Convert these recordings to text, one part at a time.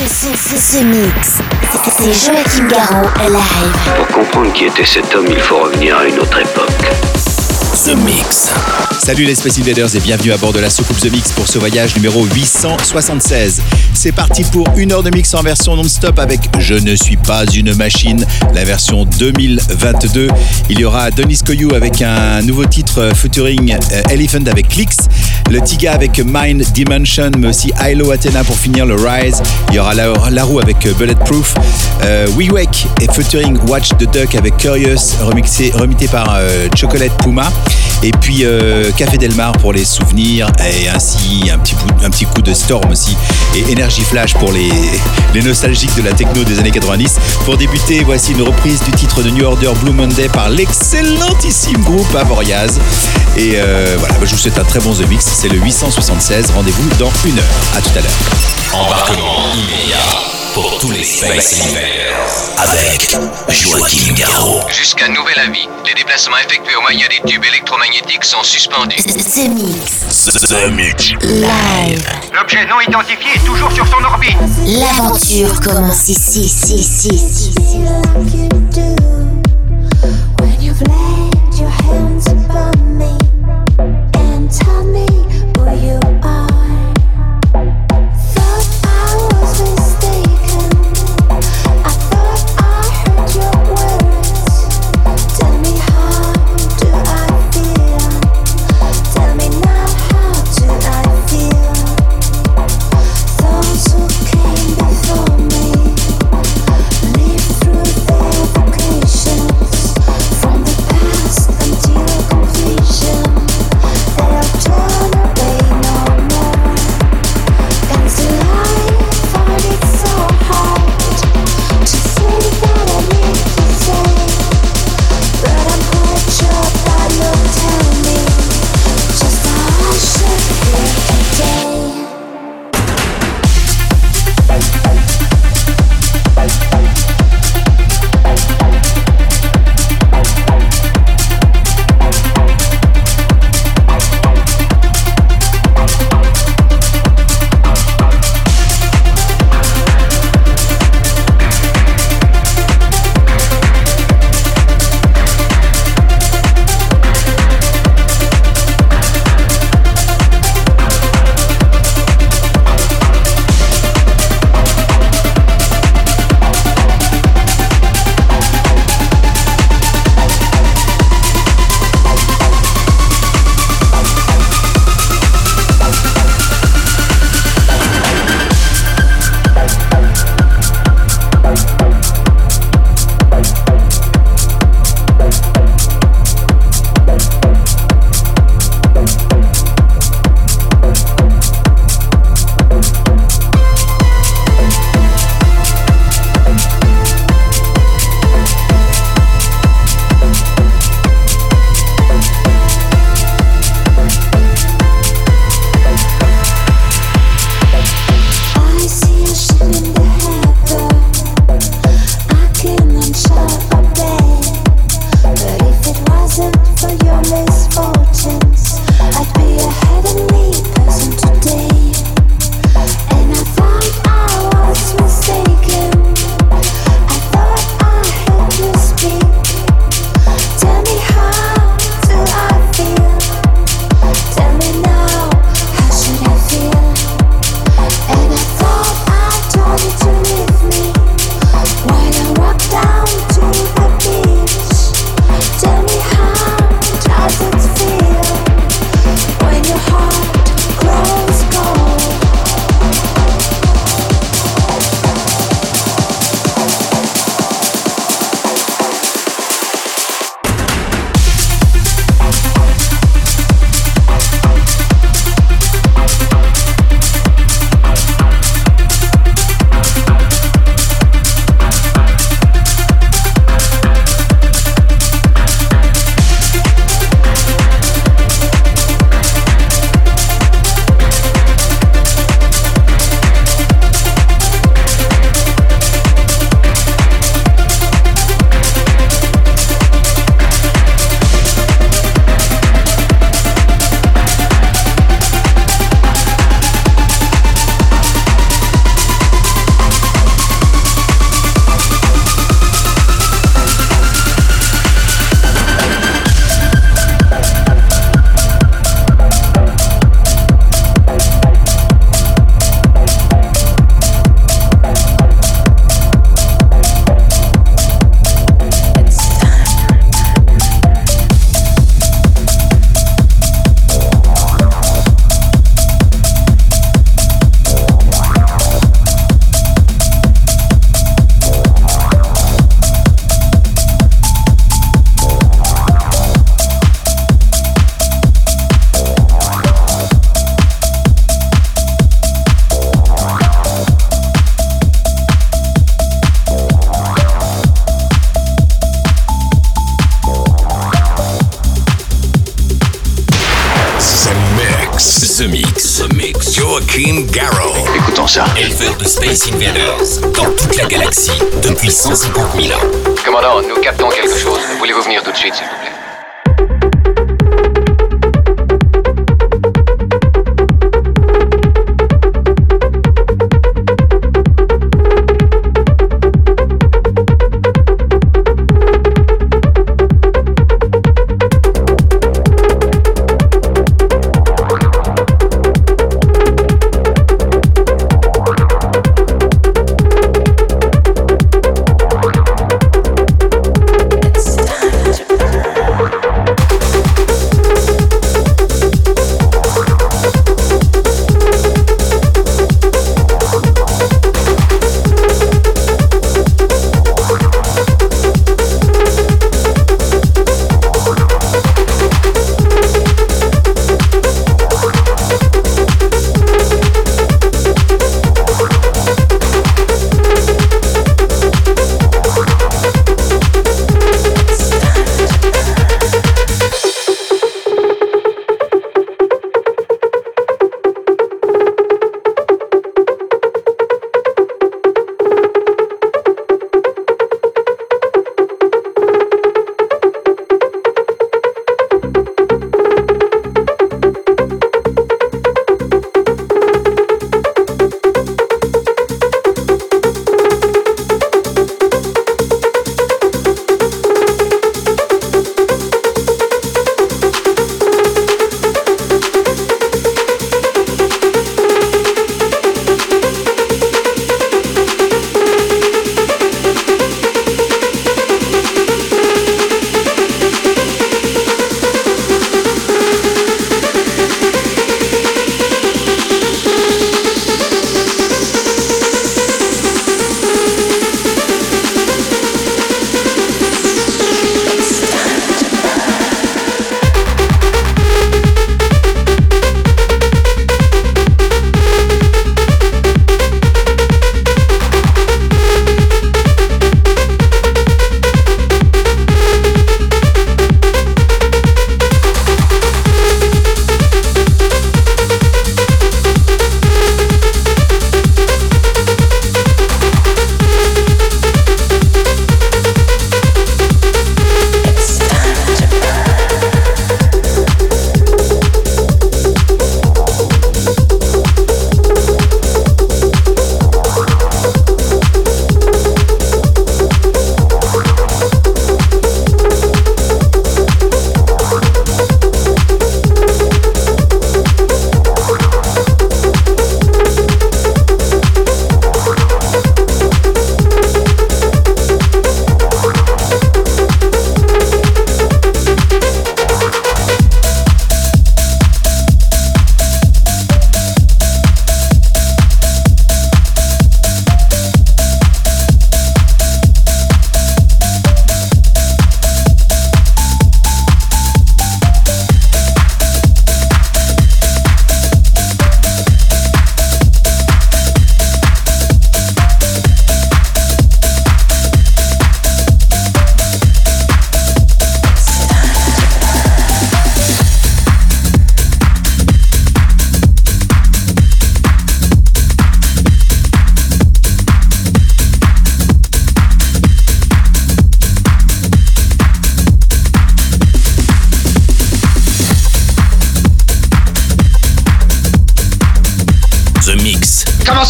The Mix. C'est Joachim Garraud live. Pour comprendre qui était cet homme, il faut revenir à une autre époque. The Mix. Salut les Space Invaders et bienvenue à bord de la soucoupe The Mix pour ce voyage numéro 876. C'est parti pour une heure de mix en version non-stop avec Je ne suis pas une machine, la version 2022. Il y aura Denis Koyou avec un nouveau titre featuring euh, Elephant avec Clicks, le Tiga avec Mind Dimension, mais aussi Hilo Athena pour finir le Rise. Il y aura la, roue avec Bulletproof, euh, We Wake et featuring Watch the Duck avec Curious, remixé, remité par euh, Chocolate Puma. Et puis euh, Café Delmar pour les souvenirs et ainsi un petit, coup de Storm aussi et Energy Flash pour les, les nostalgiques de la techno des années 90. Pour débuter, voici une reprise du titre de New Order Blue Monday par l'excellentissime groupe Avoriaz. Et euh, voilà, je vous souhaite un très bon The Mix. C'est le 876. Rendez-vous dans une heure. À tout à l'heure. Embarquement immédiat pour tous les Space Invaders avec Joachim Garraud. Jusqu'à nouvel avis, les déplacements effectués au moyen des tubes électromagnétiques sont suspendus. The Mix. The Mix. Live. L'objet non identifié est toujours sur son orbite. L'aventure commence ici, ici, ici,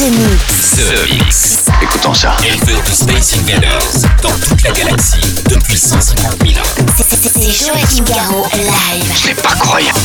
The Mix. Écoutons ça. Space dans toute la galaxie depuis 150 000 ans. C'est live. C'est pas croyable.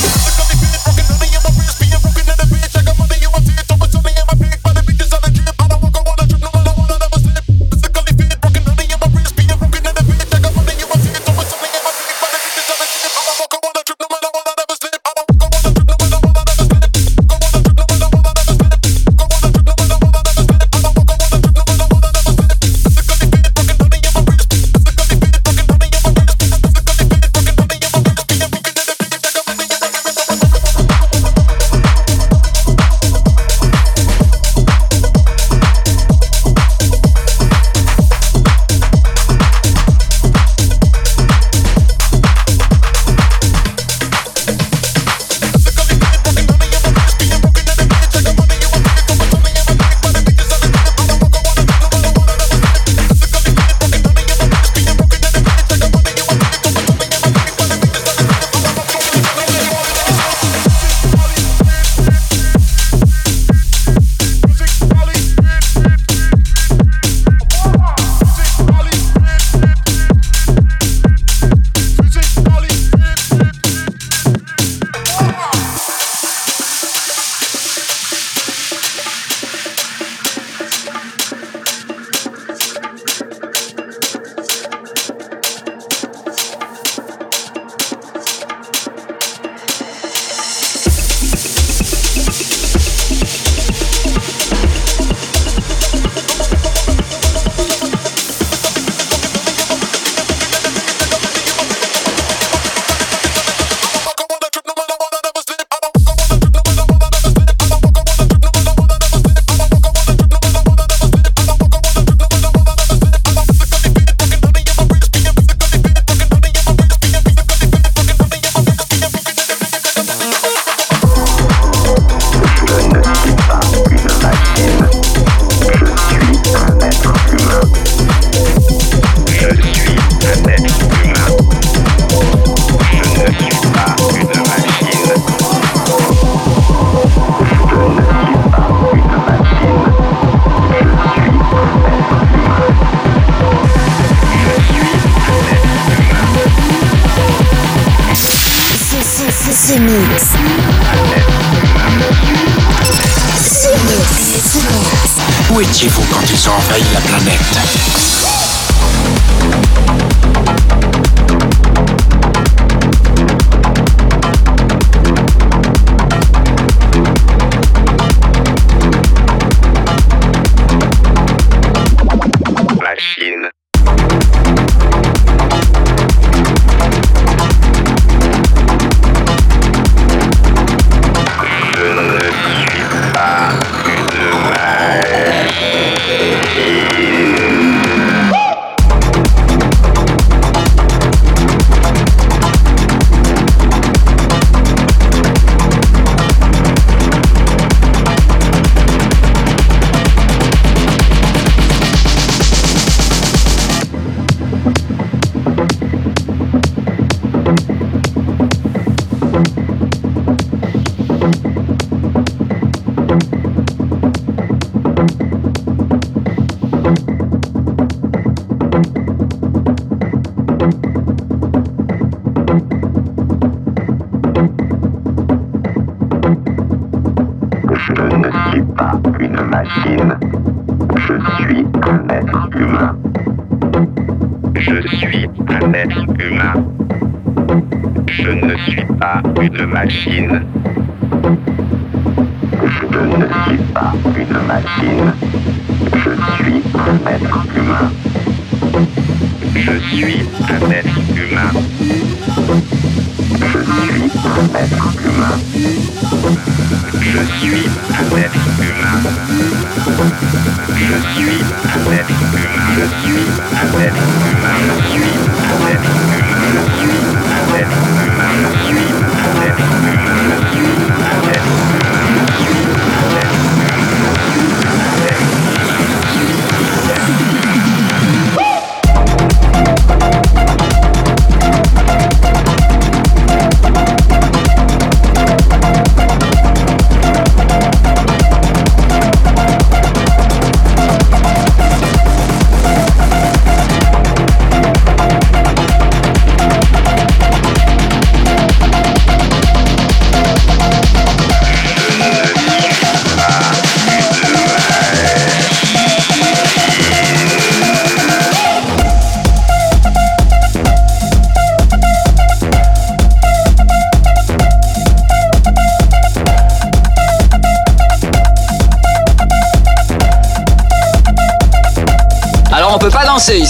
Machine.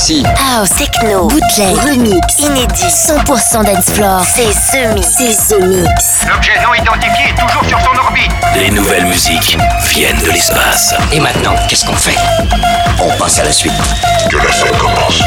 Ici. House, techno, bootleg, remix, inédit, 100% dance floor. C'est The Mix. C'est Mix. L'objet non identifié est toujours sur son orbite. Les nouvelles musiques viennent de l'espace. Et maintenant, qu'est-ce qu'on fait? On passe à la suite. Que la scène commence.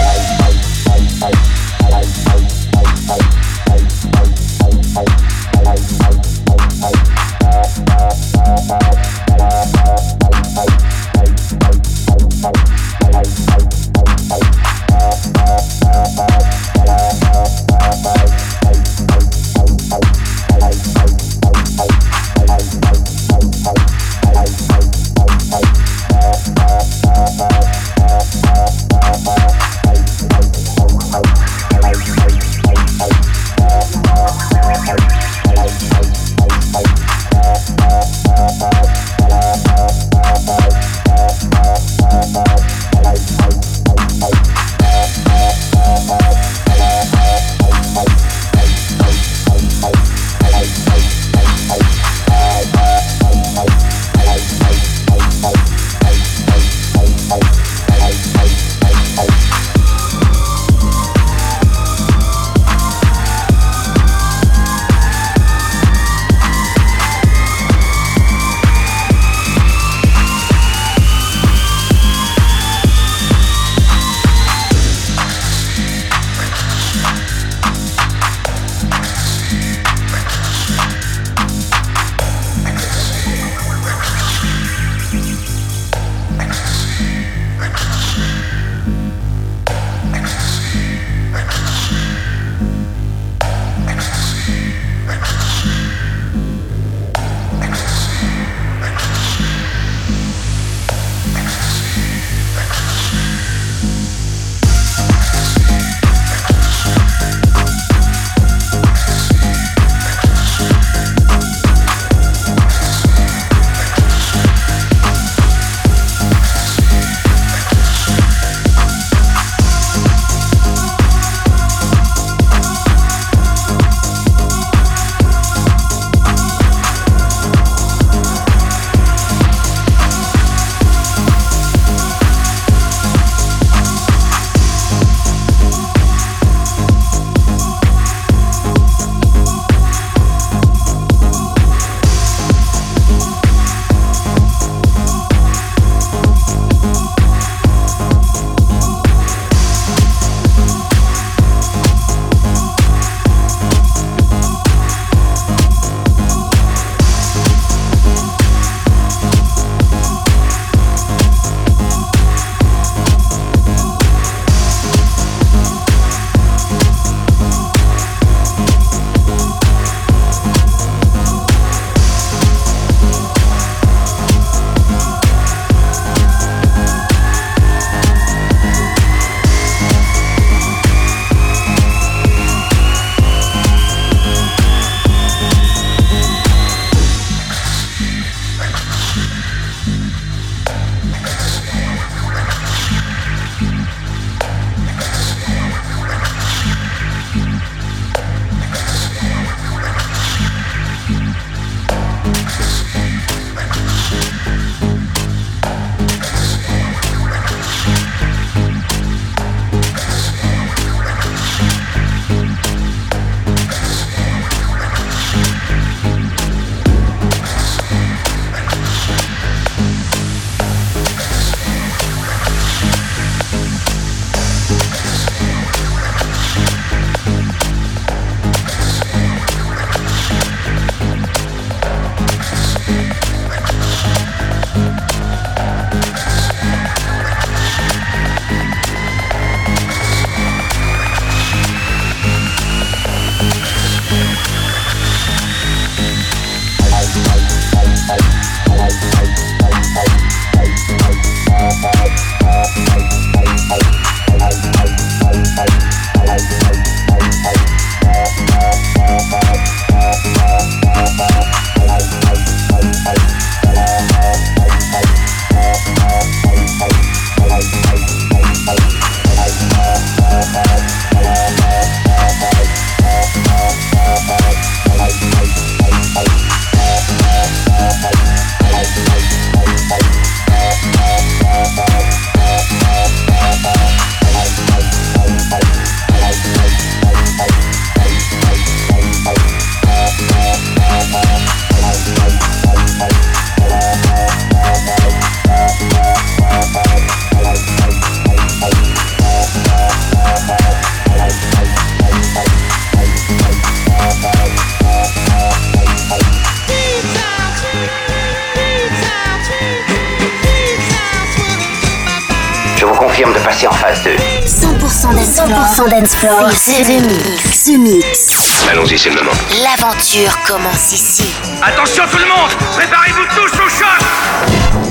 Dance 100% dance floor. C'est The Mix. The Mix. Allons-y, c'est le moment. L'aventure commence ici. Attention tout le monde Préparez-vous tous au choc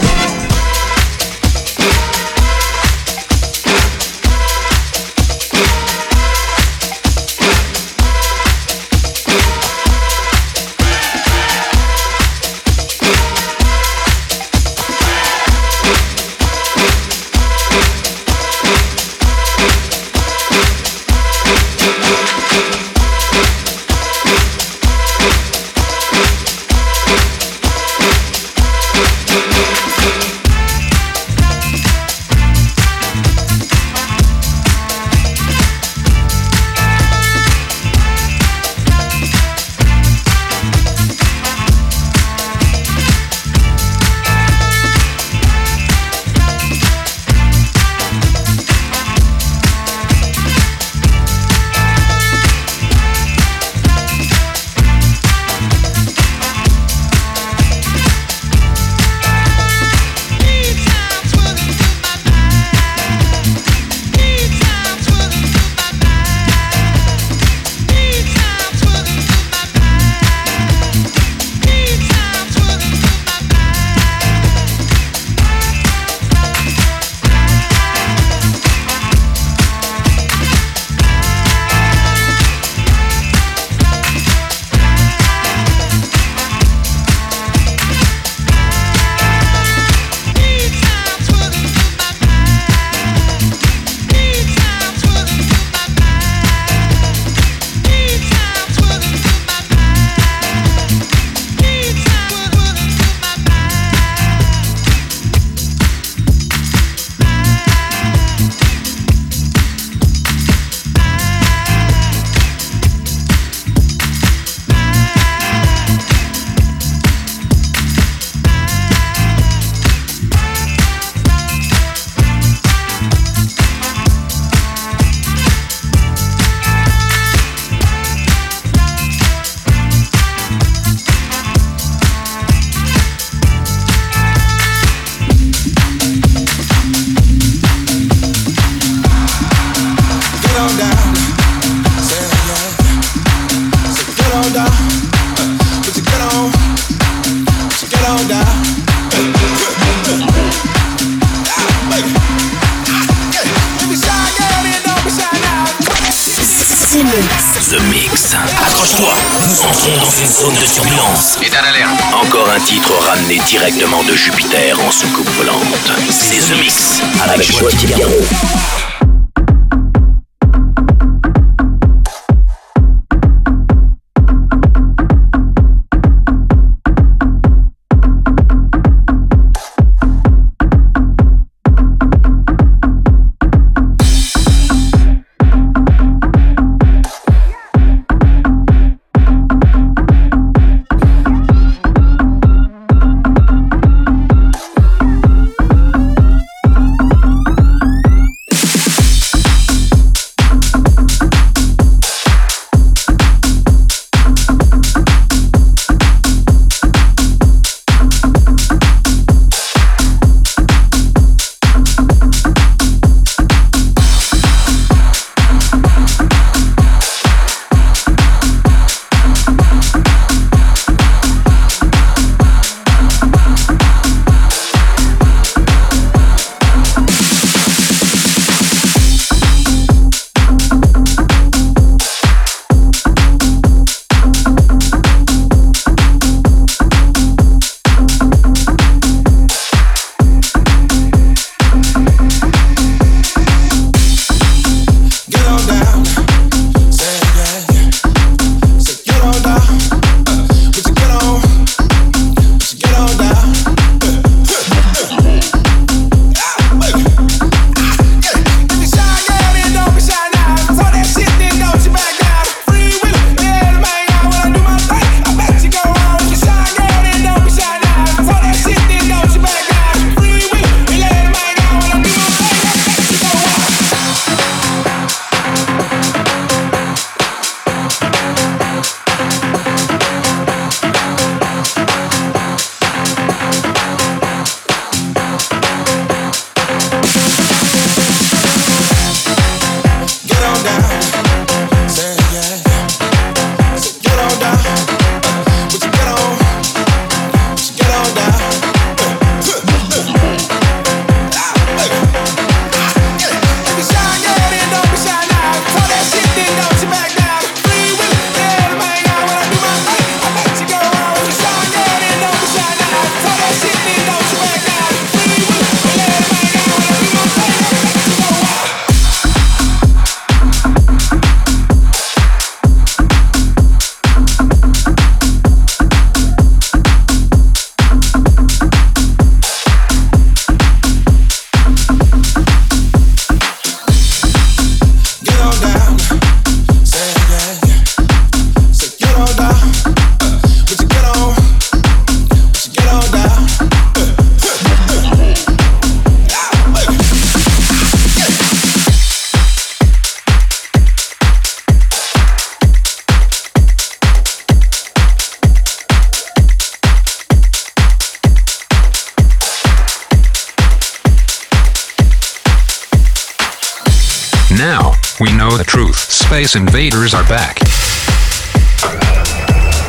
Space invaders are back.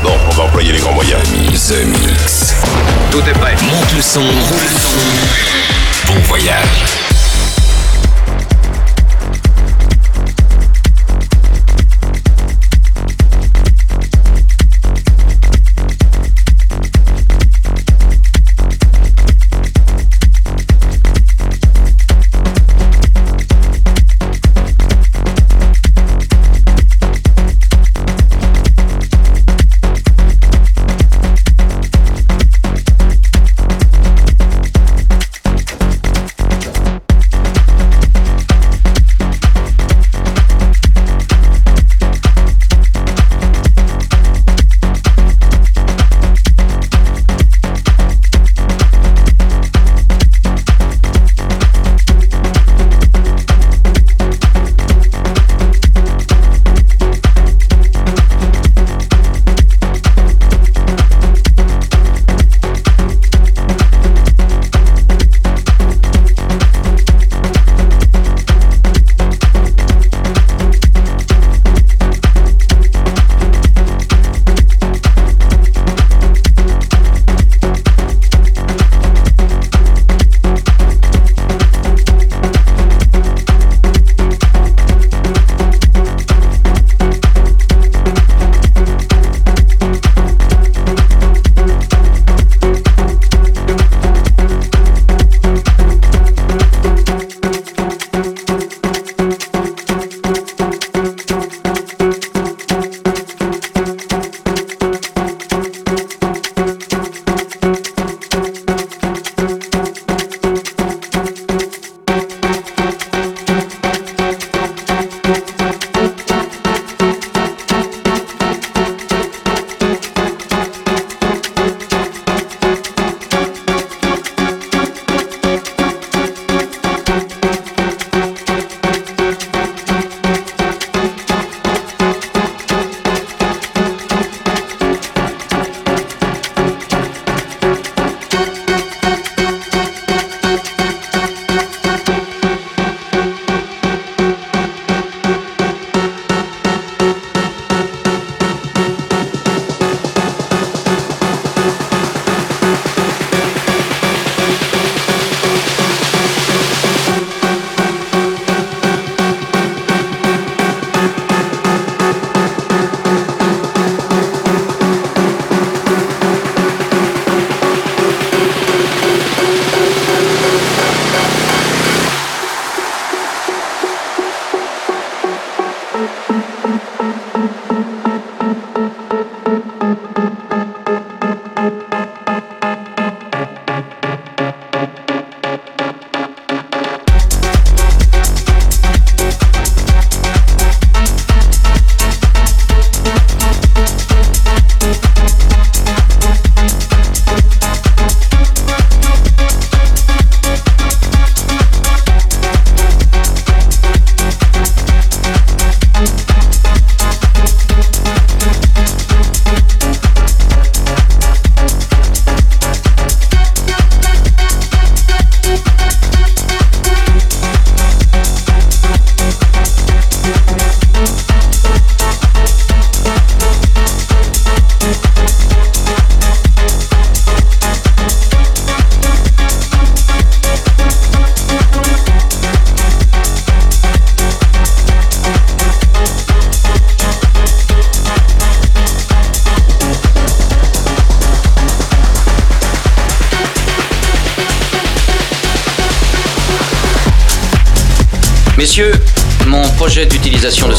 Bon, on va employer les grands moyens. The Mix. Tout est prêt. Monte le son. Bon voyage.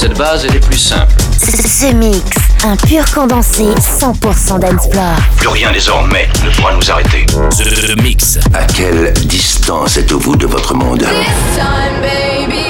Cette base est des plus simples. The Mix, un pur condensé 100% dancefloor. Plus rien désormais ne pourra nous arrêter. The Mix. À quelle distance êtes-vous de votre monde? This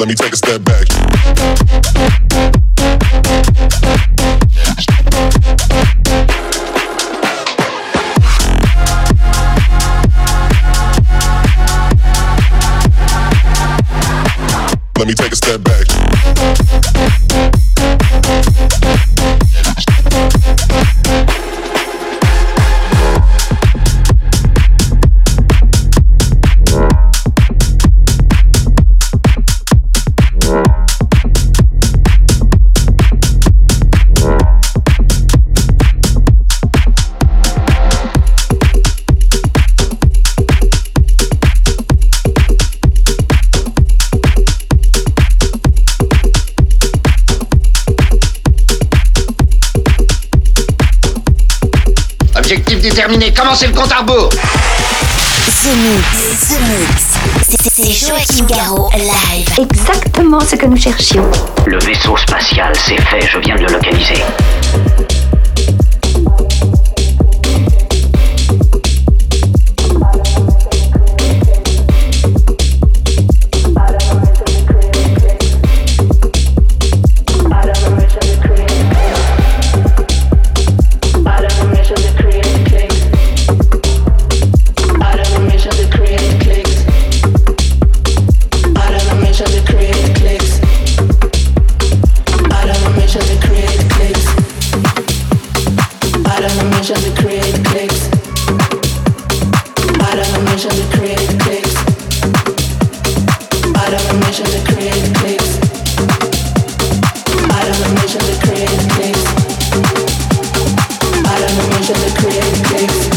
Let me take a step back. Let me take a step back. Commencez le compte à rebours The Mix, The Mix. C'est- C'est Joachim Garraud, live. Exactement ce que nous cherchions. Le vaisseau spatial, c'est fait, je viens de le localiser. Mission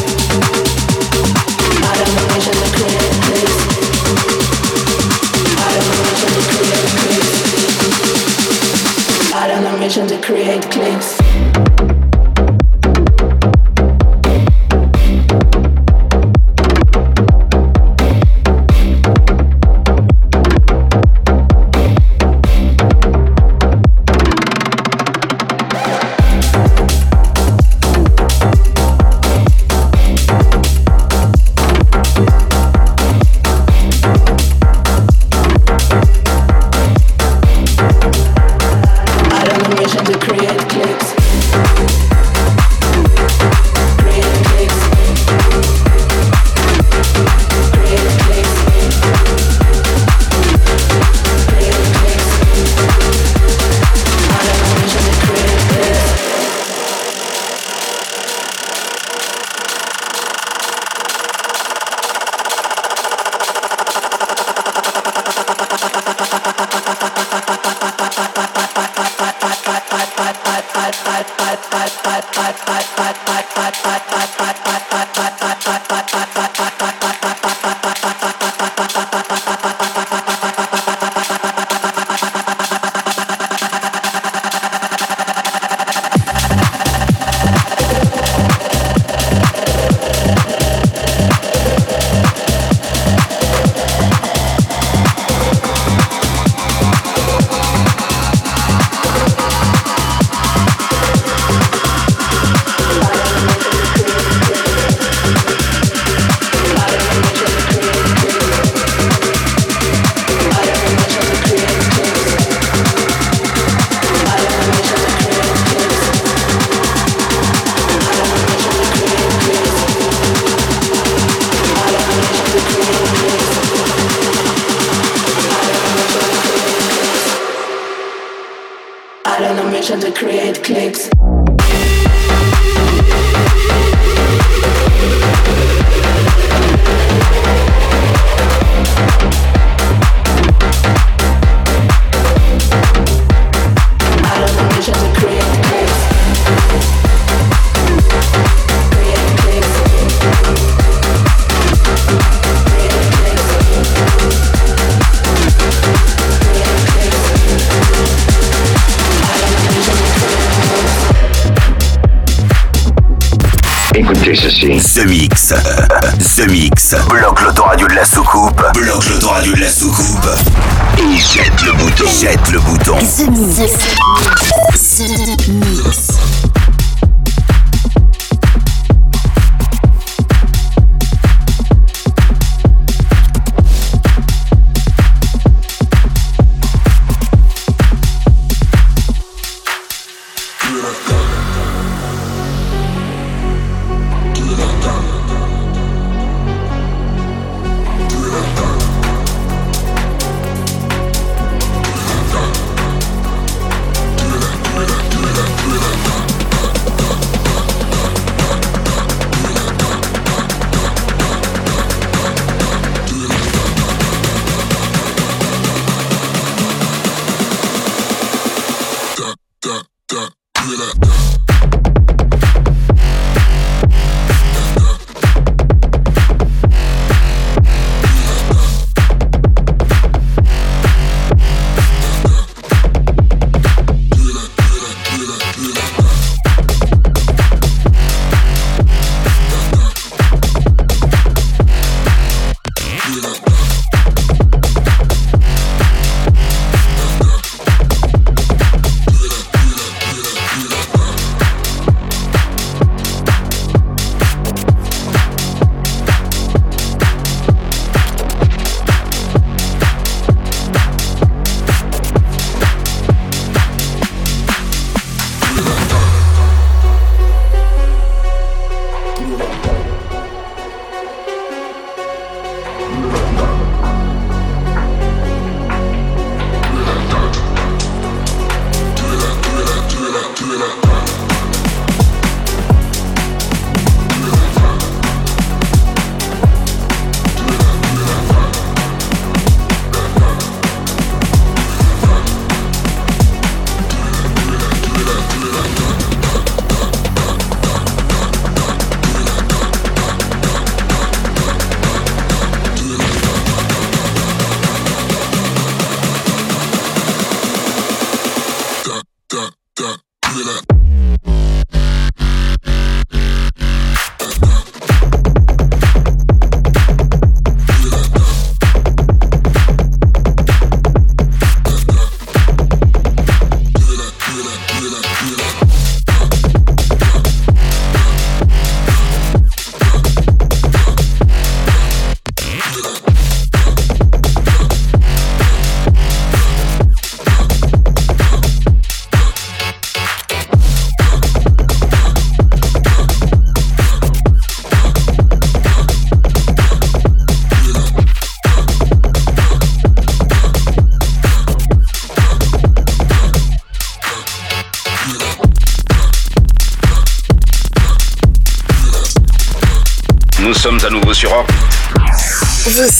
The Mix.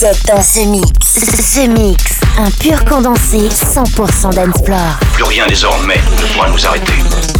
Êtes dans ce mix. Ce mix, un pur condensé 100% d'Ensplore. Plus rien désormais ne pourra nous arrêter.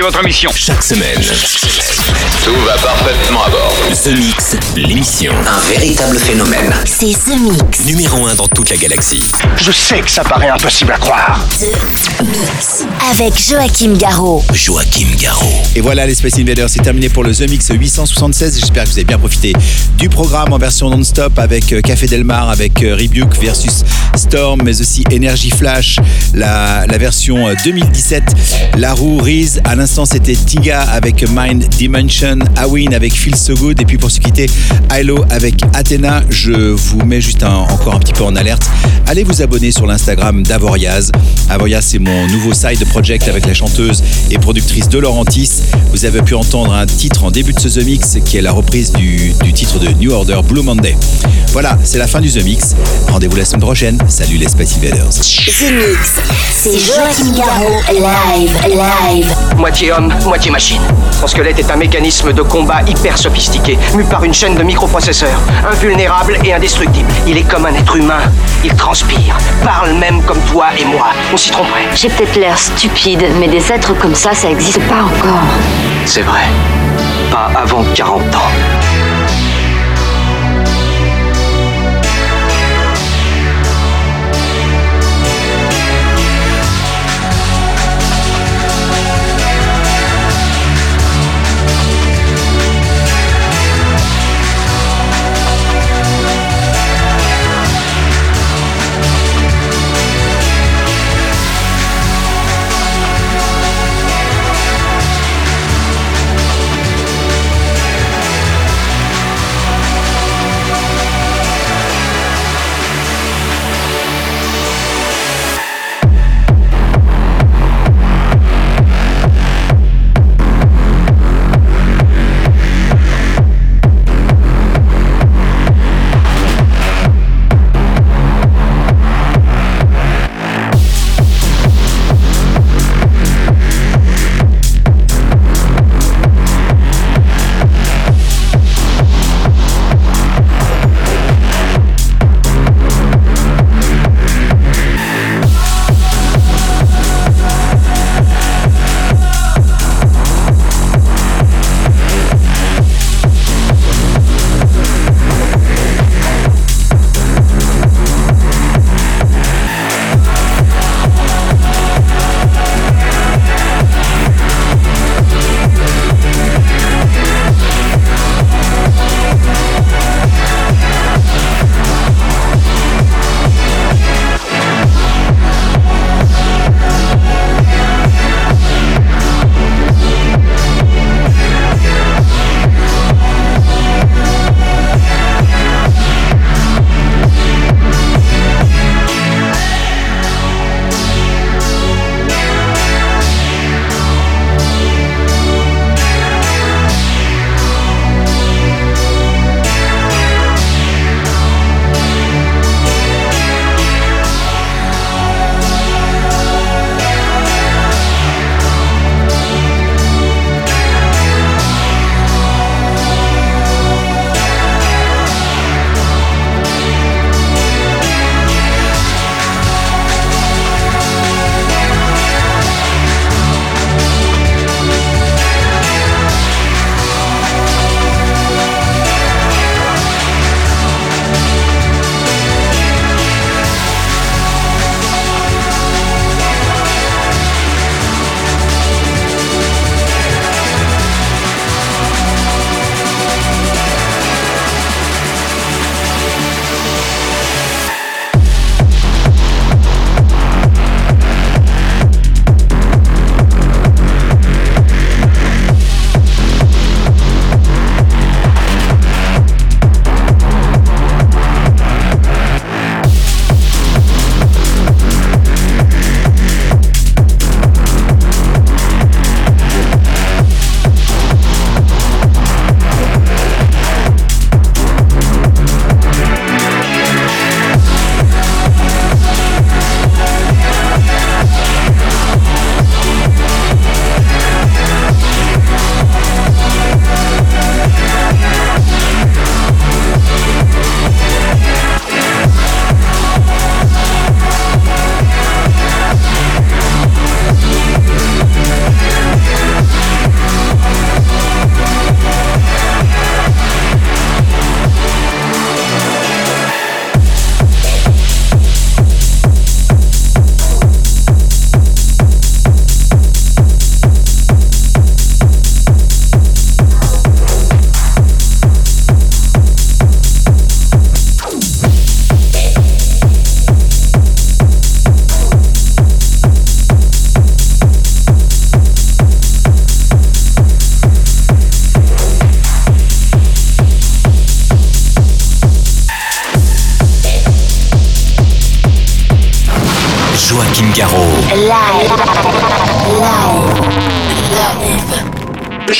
Votre mission. Chaque semaine. Tout va parfaitement à bord. The Mix, l'émission. Un véritable phénomène. C'est The Mix. Numéro 1 dans toute la galaxie. Je sais que ça paraît impossible à croire. The Mix. Avec Joachim Garraud. Joachim Garraud. Et voilà, les Space Invaders, c'est terminé pour le The Mix 876. J'espère que vous avez bien profité du programme en version non-stop avec euh, Café Delmar, avec euh, Rebuke versus Storm, mais aussi Energy Flash, la, la version euh, 2017. La roue Reese, à l'instant c'était Tiga avec Mind Dimension, Awin avec Feel So Good, et puis pour se quitter, Hilo avec Athena. Je vous mets juste un- encore un petit peu en alerte. Allez vous abonner sur l'Instagram d'Avoriaz. Avoriaz, c'est mon nouveau side project avec la chanteuse et productrice de Laurentis. Vous avez pu entendre un titre en début de ce The Mix qui est la reprise du, du titre de New Order, Blue Monday. Voilà, c'est la fin du The Mix. Rendez-vous la semaine prochaine. Salut les Space Invaders. The Mix. C'est Joachim Garraud. Live, live. Moitié homme, moitié machine. Son squelette est un mécanisme de combat hyper sophistiqué, mu par une chaîne de microprocesseurs, invulnérable et indestructible. Il est comme un être humain. Il transpire, parle même comme toi et moi. On s'y tromperait. J'ai peut-être l'air stupide, mais des êtres comme ça, ça existe pas encore. C'est vrai. Pas avant 40 ans.